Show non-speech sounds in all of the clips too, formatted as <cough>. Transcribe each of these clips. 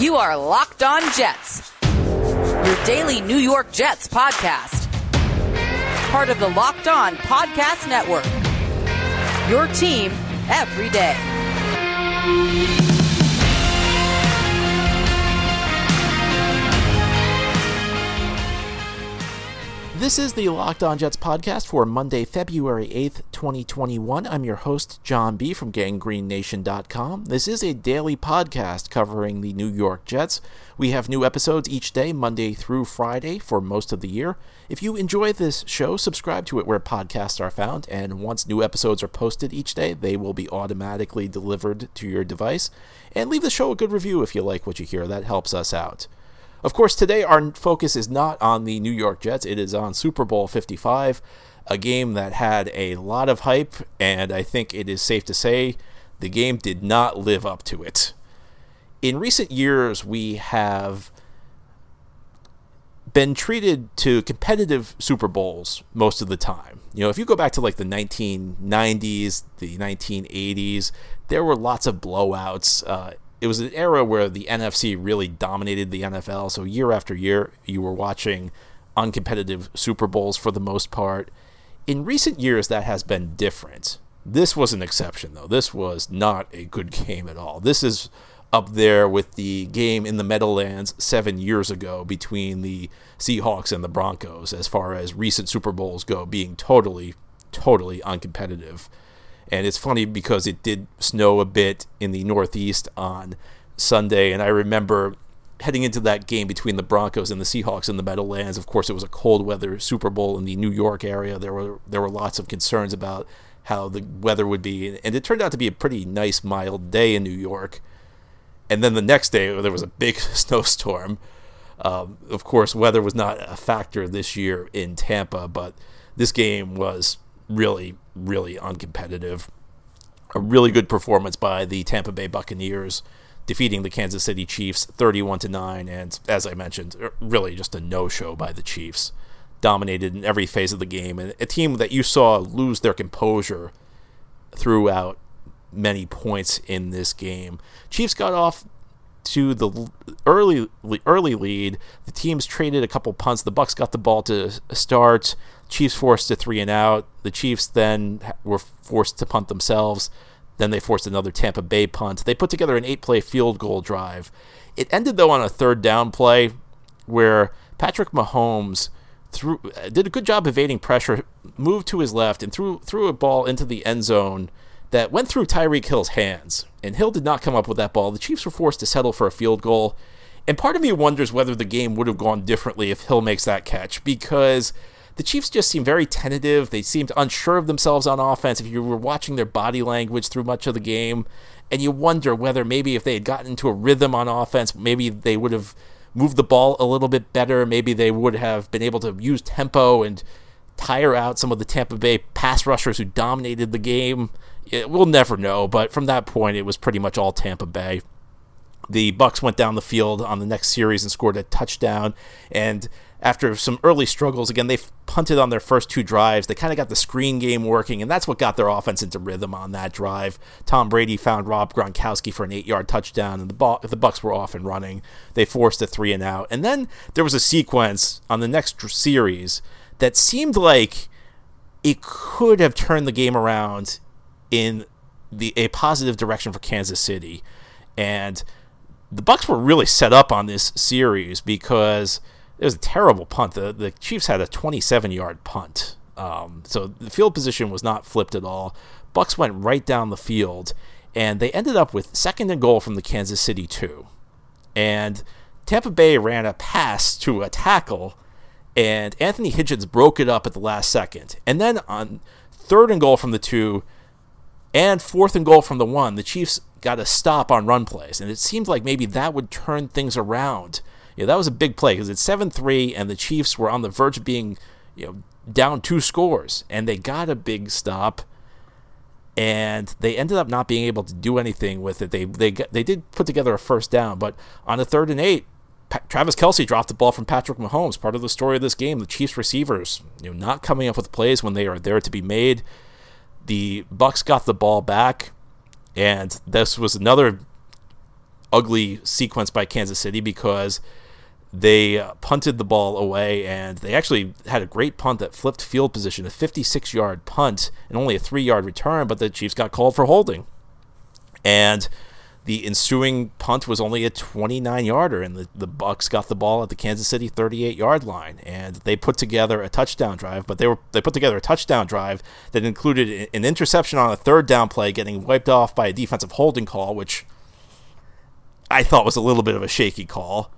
You are Locked On Jets, your daily New York Jets podcast. Part of the Locked On Podcast Network. Your team every day. This is the Locked On Jets podcast for Monday, February 8th, 2021. I'm your host, John B. from GanggreenNation.com. This is a daily podcast covering the New York Jets. We have new episodes each day, Monday through Friday, for most of the year. If you enjoy this show, subscribe to it where podcasts are found, and once new episodes are posted each day, they will be automatically delivered to your device. And leave the show a good review if you like what you hear, that helps us out. Of course, today our focus is not on the New York Jets, it is on Super Bowl 55, a game that had a lot of hype, and I think it is safe to say the game did not live up to it. In recent years, we have been treated to competitive Super Bowls most of the time. You know, if you go back to like the 1990s, the 1980s, there were lots of blowouts. Uh, it was an era where the NFC really dominated the NFL. So year after year, you were watching uncompetitive Super Bowls for the most part. In recent years, that has been different. This was an exception, though. This was not a good <laughs> game at all. This is up there with the game in the Meadowlands seven years ago between the Seahawks and the Broncos, as far as recent Super Bowls go, being totally, totally uncompetitive. And it's funny because it did snow a bit in the Northeast on Sunday. And I remember heading into that game between the Broncos and the Seahawks in the Meadowlands. Of course, it was a cold weather Super Bowl in the New York area. There were there were lots of concerns about how the weather would be, and it turned out to be a pretty nice, mild day in New York. And then the next day, there was a big <laughs> snowstorm. Um, of course, weather was not a factor this year in Tampa, but this game was really, really uncompetitive. A really good performance by the Tampa Bay Buccaneers, defeating the Kansas City Chiefs 31 to 9 and as I mentioned, er, really just a no-show by the Chiefs. Dominated in every phase of the game and a team that you saw lose their composure throughout many points in this game. Chiefs got off to the early early lead. The teams traded a couple punts. The Bucks got the ball to start. Chiefs forced to three and out. The Chiefs then were forced to punt themselves. Then they forced another Tampa Bay punt. They put together an eight play field goal drive. It ended, though, on a third down play where Patrick Mahomes threw, did a good job evading pressure, moved to his left, and threw, threw a ball into the end zone that went through Tyreek Hill's hands. And Hill did not come up with that ball. The Chiefs were forced to settle for a field goal. And part of me wonders whether the game would have gone differently if Hill makes that catch because the Chiefs just seemed very tentative. They seemed unsure of themselves on offense. If you were watching their body language through much of the game, and you wonder whether maybe if they had gotten into a rhythm on offense, maybe they would have moved the ball a little bit better. Maybe they would have been able to use tempo and tire out some of the Tampa Bay pass rushers who dominated the game. It, we'll never know, but from that point, it was pretty much all Tampa Bay. The Bucks went down the field on the next series and scored a touchdown, and after some early struggles, again, they punted on their first two drives. They kind of got the screen game working, and that's what got their offense into rhythm on that drive. Tom Brady found Rob Gronkowski for an eight-yard touchdown, and the ball, the Bucks were off and running. They forced a three and out, and then there was a sequence on the next series that seemed like it could have turned the game around in the a positive direction for Kansas City, and the Bucks were really set up on this series because it was a terrible punt. The the Chiefs had a 27 yard punt. Um, so the field position was not flipped at all. Bucks went right down the field, and they ended up with second and goal from the Kansas City two, and Tampa Bay ran a pass to a tackle, and Anthony Hitchens broke it up at the last second, and then on third and goal from the two, and fourth and goal from the one, the Chiefs got a stop on run plays, and it seemed like maybe that would turn things around know, that was a big play because it's 7 3, and the Chiefs were on the verge of being you know, down two scores, and they got a big stop. And they ended up not being able to do anything with it. They they they did put together a first down, but on a third and eight, Travis Kelce dropped the ball from Patrick Mahomes. Part of the story of this game, the Chiefs receivers, you know, not coming up with plays when they are there to be made. The Bucks got the ball back, and this was another ugly sequence by Kansas City because they uh, punted the ball away and they actually had a great punt that flipped field position, a 56 yard punt and only a three yard return, but the Chiefs got called for holding. And the ensuing punt was only a 29 yarder, and the, the Bucks got the ball at the Kansas City 38 yard line, and they put together a touchdown drive. But they were they put together a touchdown drive that included an interception on a third down play, getting wiped off by a defensive holding call, which I thought was a little bit of a shaky call.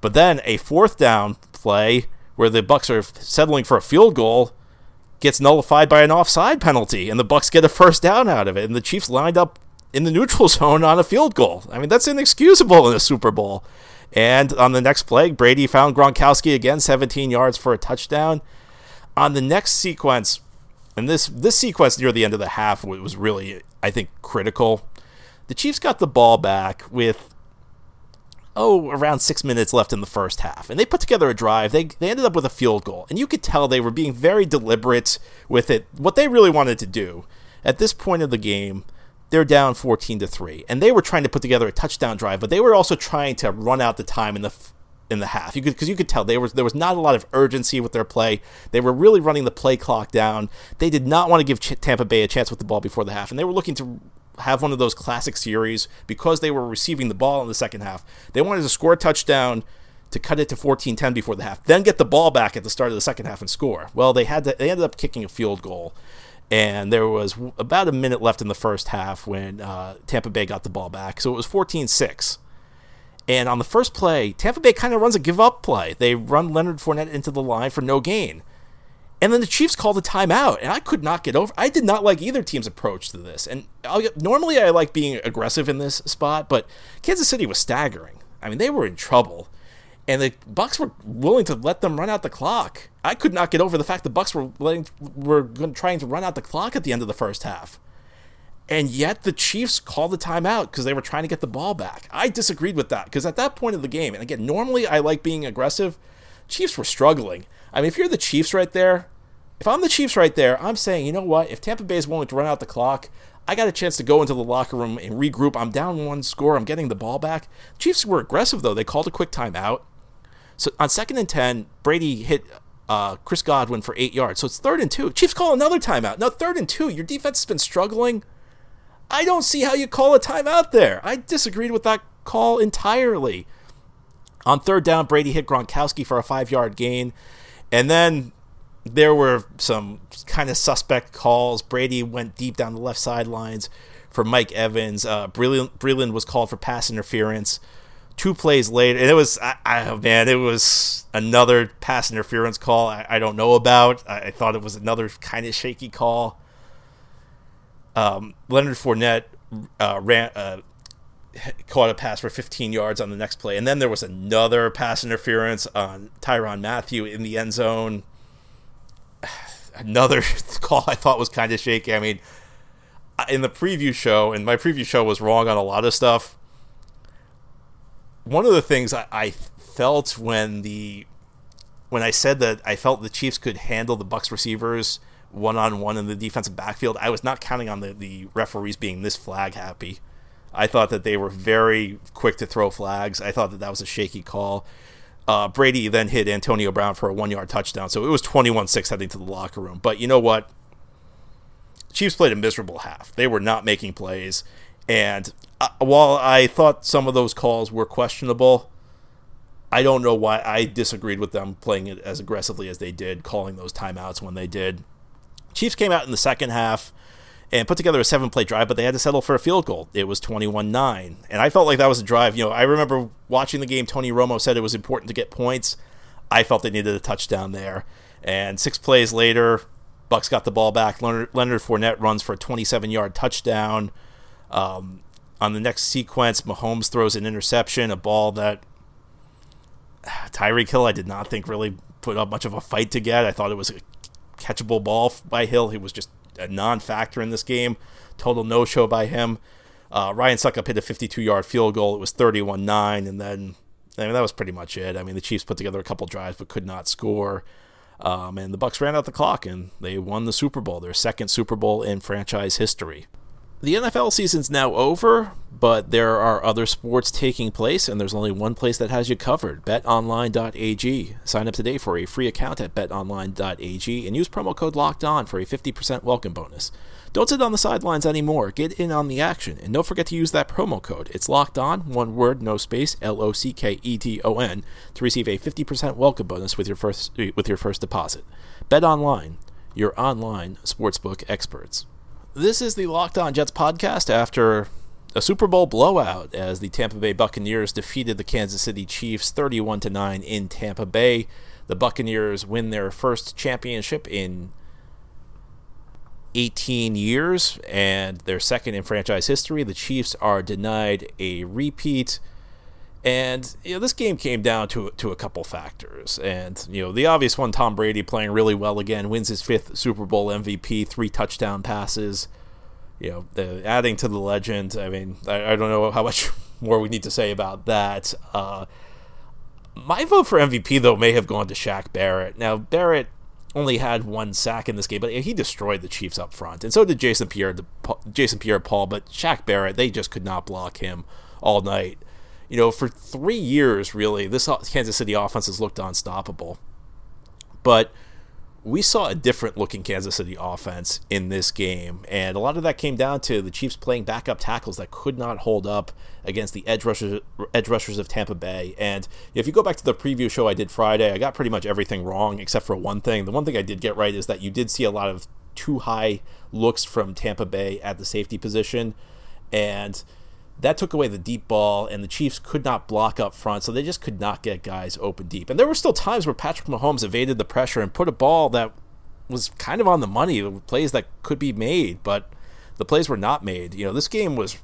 But then a fourth down play where the Bucks are settling for a field goal gets nullified by an offside penalty, and the Bucks get a first down out of it, and the Chiefs lined up in the neutral <laughs> zone on a field goal. I mean, that's inexcusable in a Super Bowl. And on the next play, Brady found Gronkowski again, 17 yards for a touchdown. On the next sequence, and this this sequence near the end of the half was really, I think, critical. The Chiefs got the ball back with oh around six minutes left in the first half, and they put together a drive. They they ended up with a field goal, and you could tell they were being very deliberate with it. What they really wanted to do at this point of the game they're down 14 to 3 and they were trying to put together a touchdown drive but they were also trying to run out the time in the in the half. You could because you could tell they was there was not a lot of urgency with their play. They were really running the play clock down. They did not want to give Ch- Tampa Bay a chance with the ball before the half and they were looking to have one of those classic series because they were receiving the ball in the second half. They wanted to score a touchdown to cut it to 14-10 before the half then get the ball back at the start of the second half and score. Well they had to, they ended up kicking a field goal and there was about a minute left in the first half when uh, Tampa Bay got the ball back. So it was 14 6. And on the first play, Tampa Bay kind of runs a give up play. They run Leonard Fournette into the line for no gain. And then the Chiefs called a timeout, and I could not get over. I did not like either team's approach to this. And I'll, normally I like being aggressive in this spot, but Kansas City was staggering. I mean, they were in trouble and the Bucks were willing to let them run out the clock. I could not get over the fact the Bucks were letting were trying to run out the clock at the end of the first half. And yet the Chiefs called the timeout because they were trying to get the ball back. I disagreed with that because at that point of the game, and again, normally I like being aggressive. Chiefs were struggling. I mean, if you're the Chiefs right there, if I'm the Chiefs right there, I'm saying, you know what? If Tampa Bay is willing to run out the clock, I got a chance to go into the locker room and regroup. I'm down one score. I'm getting the ball back. Chiefs were aggressive though. They called a quick timeout. So on second and 10, Brady hit uh, Chris Godwin for eight yards. So it's third and two. Chiefs call another timeout. Now, third and two, your defense has been struggling. I don't see how you call a timeout there. I disagreed with that call entirely. On third down, Brady hit Gronkowski for a five yard gain. And then there were some kind of suspect calls. Brady went deep down the left sidelines for Mike Evans. Uh, Breeland was called for pass interference two plays later, and it was, I, I, man, it was another pass interference call I, I don't know about. I, I, thought it was another kind of shaky call. Um, Leonard Fournette uh, ran, uh, caught a pass for 15 yards on the next play, and then there was another pass interference on Tyrann Mathieu in the end zone. <sighs> Another <laughs> call I thought was kind of shaky. I mean, in the preview show, and my preview show was wrong on a lot of stuff one of the things I, I felt when the when I said that I felt the Chiefs could handle the Bucks receivers one on one in the defensive backfield, I was not counting on the, the referees being this flag happy. I thought that they were very quick to throw flags. I thought that that was a shaky call. Uh, Brady then hit Antonio Brown for a one yard touchdown, so it was 21 6 heading to the locker room. But you know what? Chiefs played a miserable half. They were not making plays. And uh, while I thought some of those calls were questionable, I don't know why I disagreed with them playing it as aggressively as they did, calling those timeouts when they did. Chiefs came out in the second half and put together a seven play drive, but they had to settle for a field goal. It was 21 9. And I felt like that was a drive. You know, I remember watching the game, Tony Romo said it was important to get points. I felt they needed a touchdown there. And six plays later, Bucks got the ball back. Leonard, Leonard Fournette runs for a 27 yard touchdown. Um, on the next sequence, Mahomes throws an interception, a ball that <sighs> Tyreek Hill, I did not think really put up much of a fight to get. I thought it was a catchable ball by Hill. He was just a non-factor in this game. Total no-show by him. Uh, Ryan Succop hit a 52-yard field goal. It was 31-9, and then I mean that was pretty much it. I mean the Chiefs put together a couple drives but could not score. Um, and the Bucks ran out the clock and they won the Super Bowl, their second Super Bowl in franchise history. The NFL season's now over, but there are other sports taking place, and there's only one place that has you covered betonline.ag. Sign up today for a free account at betonline.ag and use promo code locked on for a 50% welcome bonus. Don't sit on the sidelines anymore. Get in on the action. And don't forget to use that promo code. It's locked on, one word, no space, L O C K E T O N, to receive a 50% welcome bonus with your first with your first deposit. Bet online, your online sportsbook experts. This is the Locked On Jets podcast after a Super Bowl blowout as the Tampa Bay Buccaneers defeated the Kansas City Chiefs 31 to 9 in Tampa Bay. The Buccaneers win their first championship in 18 years and their second in franchise history. The Chiefs are denied a repeat. And you know, this game came down to to a couple factors, and you know the obvious one: Tom Brady playing really well again, wins his fifth Super Bowl MVP, three touchdown passes. You know, the, adding to the legend. I mean, I, I, don't know how much <laughs> more we need to say about that. Uh, my vote for MVP though may have gone to Shaq Barrett. Now Barrett only had one sack in this game, but he destroyed the Chiefs up front, and so did Jason Pierre, Jason Pierre-Paul. But Shaq Barrett, they just could not block him all night you know, for three years, really, this Kansas City offense has looked unstoppable. But we saw a different looking Kansas City offense in this game, and a lot of that came down to the Chiefs playing backup tackles that could not hold up against the edge rushers, edge rushers of Tampa Bay. And if you go back to the preview show I did Friday, I got pretty much everything wrong except for one thing. The one thing I did get right is that you did see a lot of two high looks from Tampa Bay at the safety position, and that took away the deep ball, and the Chiefs could not block up front, so they just could not get guys open deep. And there were still times where Patrick Mahomes evaded the pressure and put a ball that was kind of on the money, plays that could be made, but the plays were not made. You know, this game was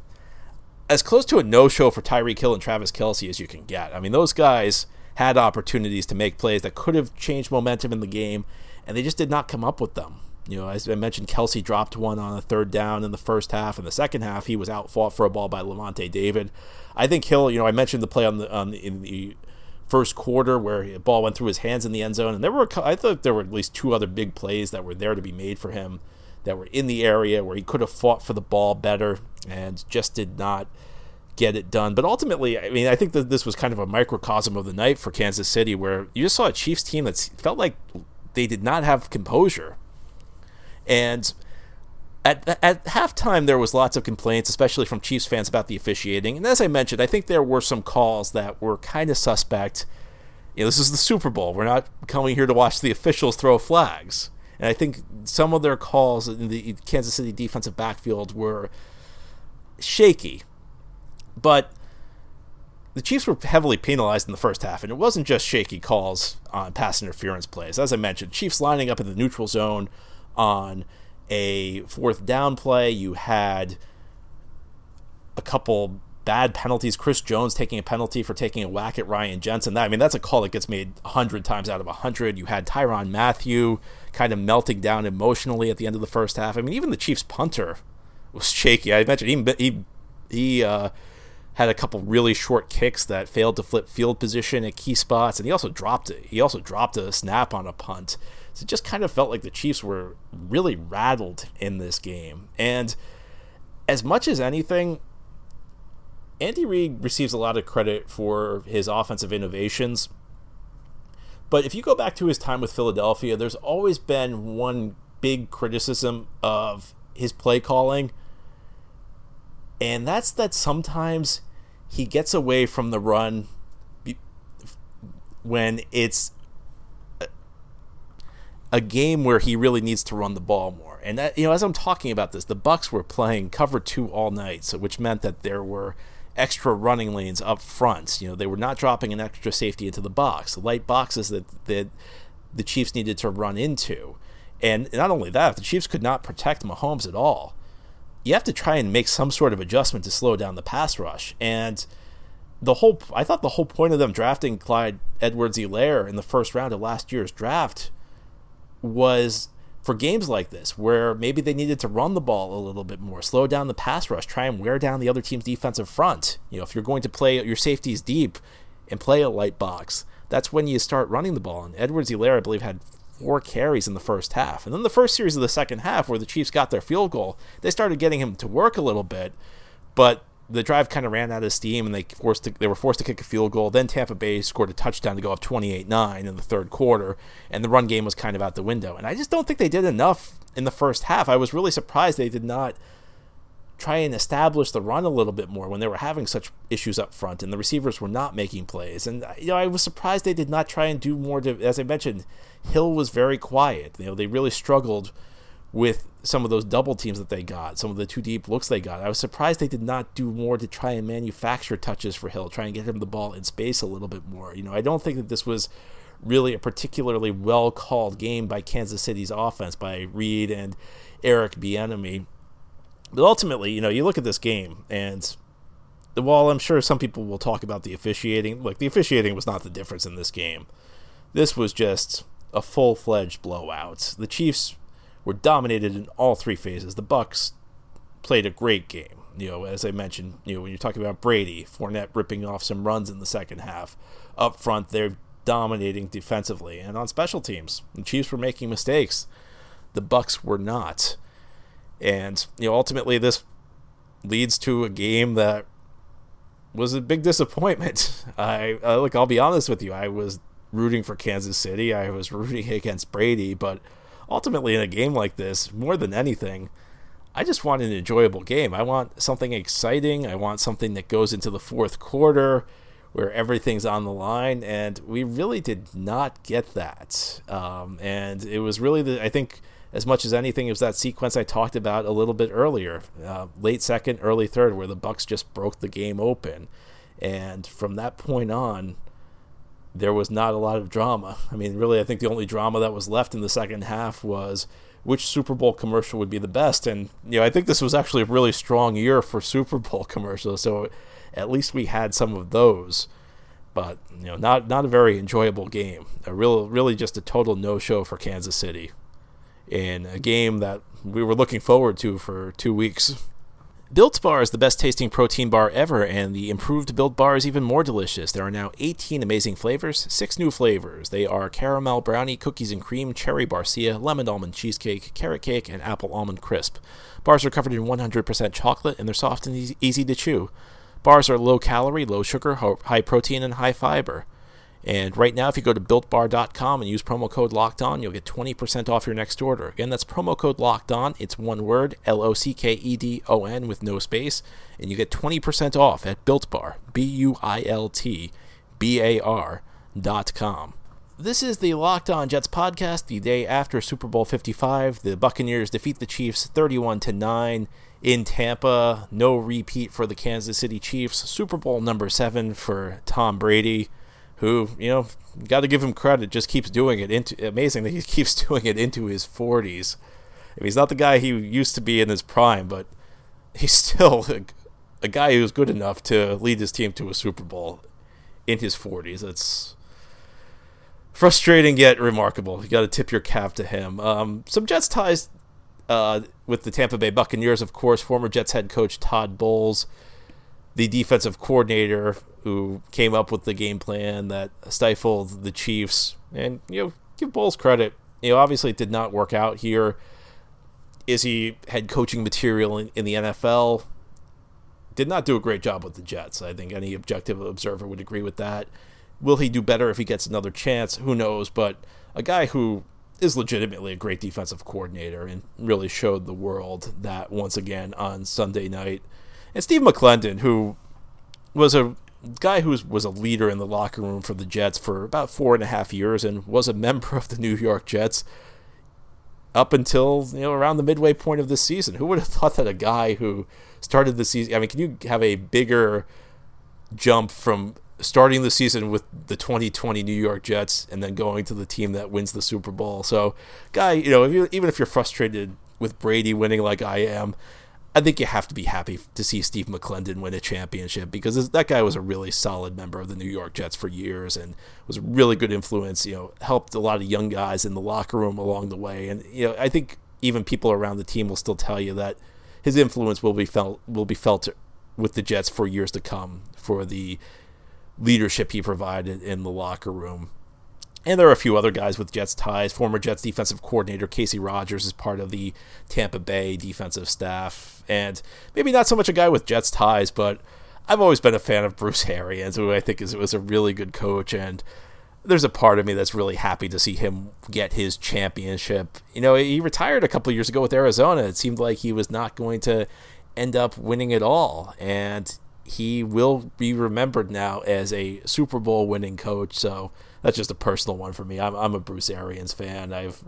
as close to a no-show for Tyreek Hill and Travis Kelce as you can get. I mean, those guys had opportunities to make plays that could have changed momentum in the game, and they just did not come up with them. You know, as I mentioned, Kelce dropped one on a third down in the first half. In the second half, he was out fought for a ball by Lavonte David. I think Hill. You know, I mentioned the play on the on in the first quarter where the ball went through his hands in the end zone, and there were I thought there were at least two other big plays that were there to be made for him that were in the area where he could have fought for the ball better and just did not get it done. But ultimately, I mean, I think that this was kind of a microcosm of the night for Kansas City, where you just saw a Chiefs team that felt like they did not have composure and at, at halftime, there was lots of complaints, especially from Chiefs fans, about the officiating. And as I mentioned, I think there were some calls that were kind of suspect. You know, this is the Super Bowl. We're not coming here to watch the officials throw flags. And I think some of their calls in the Kansas City defensive backfield were shaky. But the Chiefs were heavily penalized in the first half, and it wasn't just shaky calls on pass interference plays. As I mentioned, Chiefs lining up in the neutral zone on a fourth down play. You had a couple bad penalties. Chris Jones taking a penalty for taking a whack at Ryan Jensen. That I mean, that's a call that gets made hundred times out of hundred. You had Tyrann Mathieu kind of melting down emotionally at the end of the first half. I mean, even the Chiefs punter was shaky. I mentioned he he he uh, had a couple really short kicks that failed to flip field position at key spots, and he also dropped it. He also dropped a snap on a punt. So it just kind of felt like the Chiefs were really rattled in this game. And as much as anything, Andy Reid receives a lot of credit for his offensive innovations. But if you go back to his time with Philadelphia, there's always been one big criticism of his play calling. And that's that sometimes he gets away from the run when it's a game where he really needs to run the ball more. And that, you know, as I'm talking about this, the Bucks were playing cover two all night, so which meant that there were extra running lanes up front. You know, they were not dropping an extra safety into the box, light boxes that that the Chiefs needed to run into. And not only that, the Chiefs could not protect Mahomes at all. You have to try and make some sort of adjustment to slow down the pass rush. And the whole I thought the whole point of them drafting Clyde Edwards-Helaire in the first round of last year's draft was for games like this where maybe they needed to run the ball a little bit more, slow down the pass rush, try and wear down the other team's defensive front. You know, if you're going to play your safeties deep and play a light box, that's when you start running the ball. And Edwards-Helaire, I believe, had four carries in the first half. And then the first series of the second half, where the Chiefs got their field goal, they started getting him to work a little bit, but the drive kind of ran out of steam and they forced to, they were forced to kick a field goal. Then Tampa Bay scored a touchdown to go up 28-9 in the third quarter, and the run game was kind of out the window. And I just don't think they did enough in the first half. I was really surprised they did not try and establish the run a little bit more when they were having such issues up front and the receivers were not making plays. And uh, you know, I was surprised they did not try and do more to as I mentioned, Hill was very quiet. You know, they really struggled with some of those double teams that they got, some of the two deep looks they got. I was surprised they did not do more to try and manufacture touches for Hill, try and get him the ball in space a little bit more. You know, I don't think that this was really a particularly well called game by Kansas City's offense by Reid and Eric Bieniemy. But ultimately, you know, you look at this game and while I'm sure some people will talk about the officiating, like the officiating was not the difference in this game. This was just a full-fledged blowout. The Chiefs were dominated in all three phases. The Bucks played a great game. You know, as I mentioned, you know, when you're talking about Brady, Fournette ripping off some runs in the second half. Up front, they're dominating defensively, and on special teams, the Chiefs were making mistakes. The Bucks were not. And, you know, ultimately this leads to a game that was a big disappointment. <laughs> I uh, look, I'll be honest with you. I was rooting for Kansas City. I was rooting <laughs> against Brady, but ultimately in a game like this, more than anything, I just want an enjoyable game. I want something exciting. I want something that goes into the fourth quarter where everything's on the line, and we really did not get that. Um, and it was really the I think as much as anything, it was that sequence I talked about a little bit earlier, uh, late second, early third, where the Bucks just broke the game open, and from that point on, there was not a lot of drama. I mean, really, I think the only drama that was left in the second half was which Super Bowl commercial would be the best, and you know, I think this was actually a really strong year for Super Bowl <laughs> commercials, so at least we had some of those. But you know, not not a very enjoyable game. A real, really, just a total no-show for Kansas City in a game that we were looking forward to for two weeks. Built Bar is the best tasting protein bar ever, and the improved Built Bar is even more delicious. There are now 18 amazing flavors, six new flavors. They are caramel brownie, cookies and cream, cherry barcia, lemon almond cheesecake, carrot cake, and apple almond crisp. Bars are covered in 100% chocolate, and they're soft and easy to chew. Bars are low calorie, low sugar, high protein, and high fiber. And right now, if you go to builtbar.com and use promo code locked on, you'll get 20% off your next order. Again, that's promo code locked on. It's one word, L O C K E D O N with no space. And you get 20% off at builtbar, B U I L T B A R.com. This is the Locked On Jets podcast. The day after Super Bowl 55, the Buccaneers defeat the Chiefs 31 to 9 in Tampa. No repeat for the Kansas City Chiefs. Super Bowl number 7 for Tom Brady who you know got to give him credit, just keeps doing it. Into amazing that he <laughs> keeps doing it into his 40s. I mean, he's not the guy he used to be in his prime, but he's <laughs> still a, a guy who's good enough to lead his team to a Super Bowl in his 40s. It's frustrating yet remarkable. You got to tip your cap to him. Um, some Jets ties uh, with the Tampa Bay Buccaneers, of course. Former Jets head coach Todd Bowles, the defensive coordinator who came up with the game plan that stifled the Chiefs. And, you know, give Bowles credit. You know, obviously it did not work out here. Is he head coaching material in, in the NFL? Did not do a great job with the Jets. I think any objective observer would agree with that. Will he do better if he gets another chance? Who knows? But a guy who is legitimately a great defensive coordinator and really showed the world that once again on Sunday night. And Steve McLendon, who was a guy who was a leader in the locker room for the Jets for about four and a half years and was a member of the New York Jets up until you know around the midway point of the season. Who would have thought that a guy who started the season? I mean, can you have a bigger jump from starting the season with the 2020 New York Jets and then going to the team that wins the Super Bowl? So, guy, you know, even if you're frustrated with Brady winning like I am, I think you have to be happy to see Steve McLendon win a championship because that guy was a really solid member of the New York Jets for years and was a really good influence. You know, helped a lot of young guys in the locker room along the way, and you know, I think even people around the team will still tell you that his influence will be felt will be felt with the Jets for years to come for the leadership he provided in the locker room. And there are a few other guys with Jets ties. Former Jets defensive coordinator Kacy Rodgers is part of the Tampa Bay defensive staff. And maybe not so much a guy with Jets ties, but I've always been a fan of Bruce Arians, who I think is was a really good coach. And there's a part of me that's really happy to see him get his championship. You know, he retired a couple years ago with Arizona. It seemed like he was not going to end up winning it all. And he will be remembered now as a Super Bowl winning coach. So that's just a personal one for me. I'm, I'm a Bruce Arians fan. I've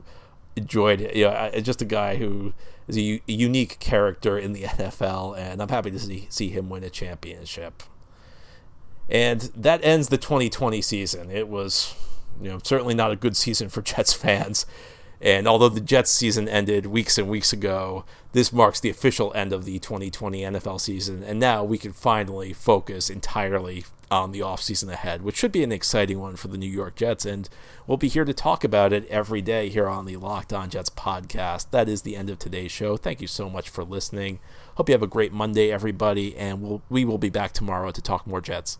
enjoyed, you know, just a guy who is a, a unique character in the <laughs> NFL, and I'm happy to see, see him win a championship. And that ends the 2020 season. It was, you know, certainly not a good season for <laughs> Jets fans. And although the Jets season ended weeks and weeks ago, this marks the official end of the 2020 NFL season. And now we can finally focus entirely on the offseason ahead, which should be an exciting one for the New York Jets. And we'll be here to talk about it every day here on the Locked On Jets podcast. That is the end of today's show. Thank you so much for listening. Hope you have a great Monday, everybody. And we'll, we will be back tomorrow to talk more Jets.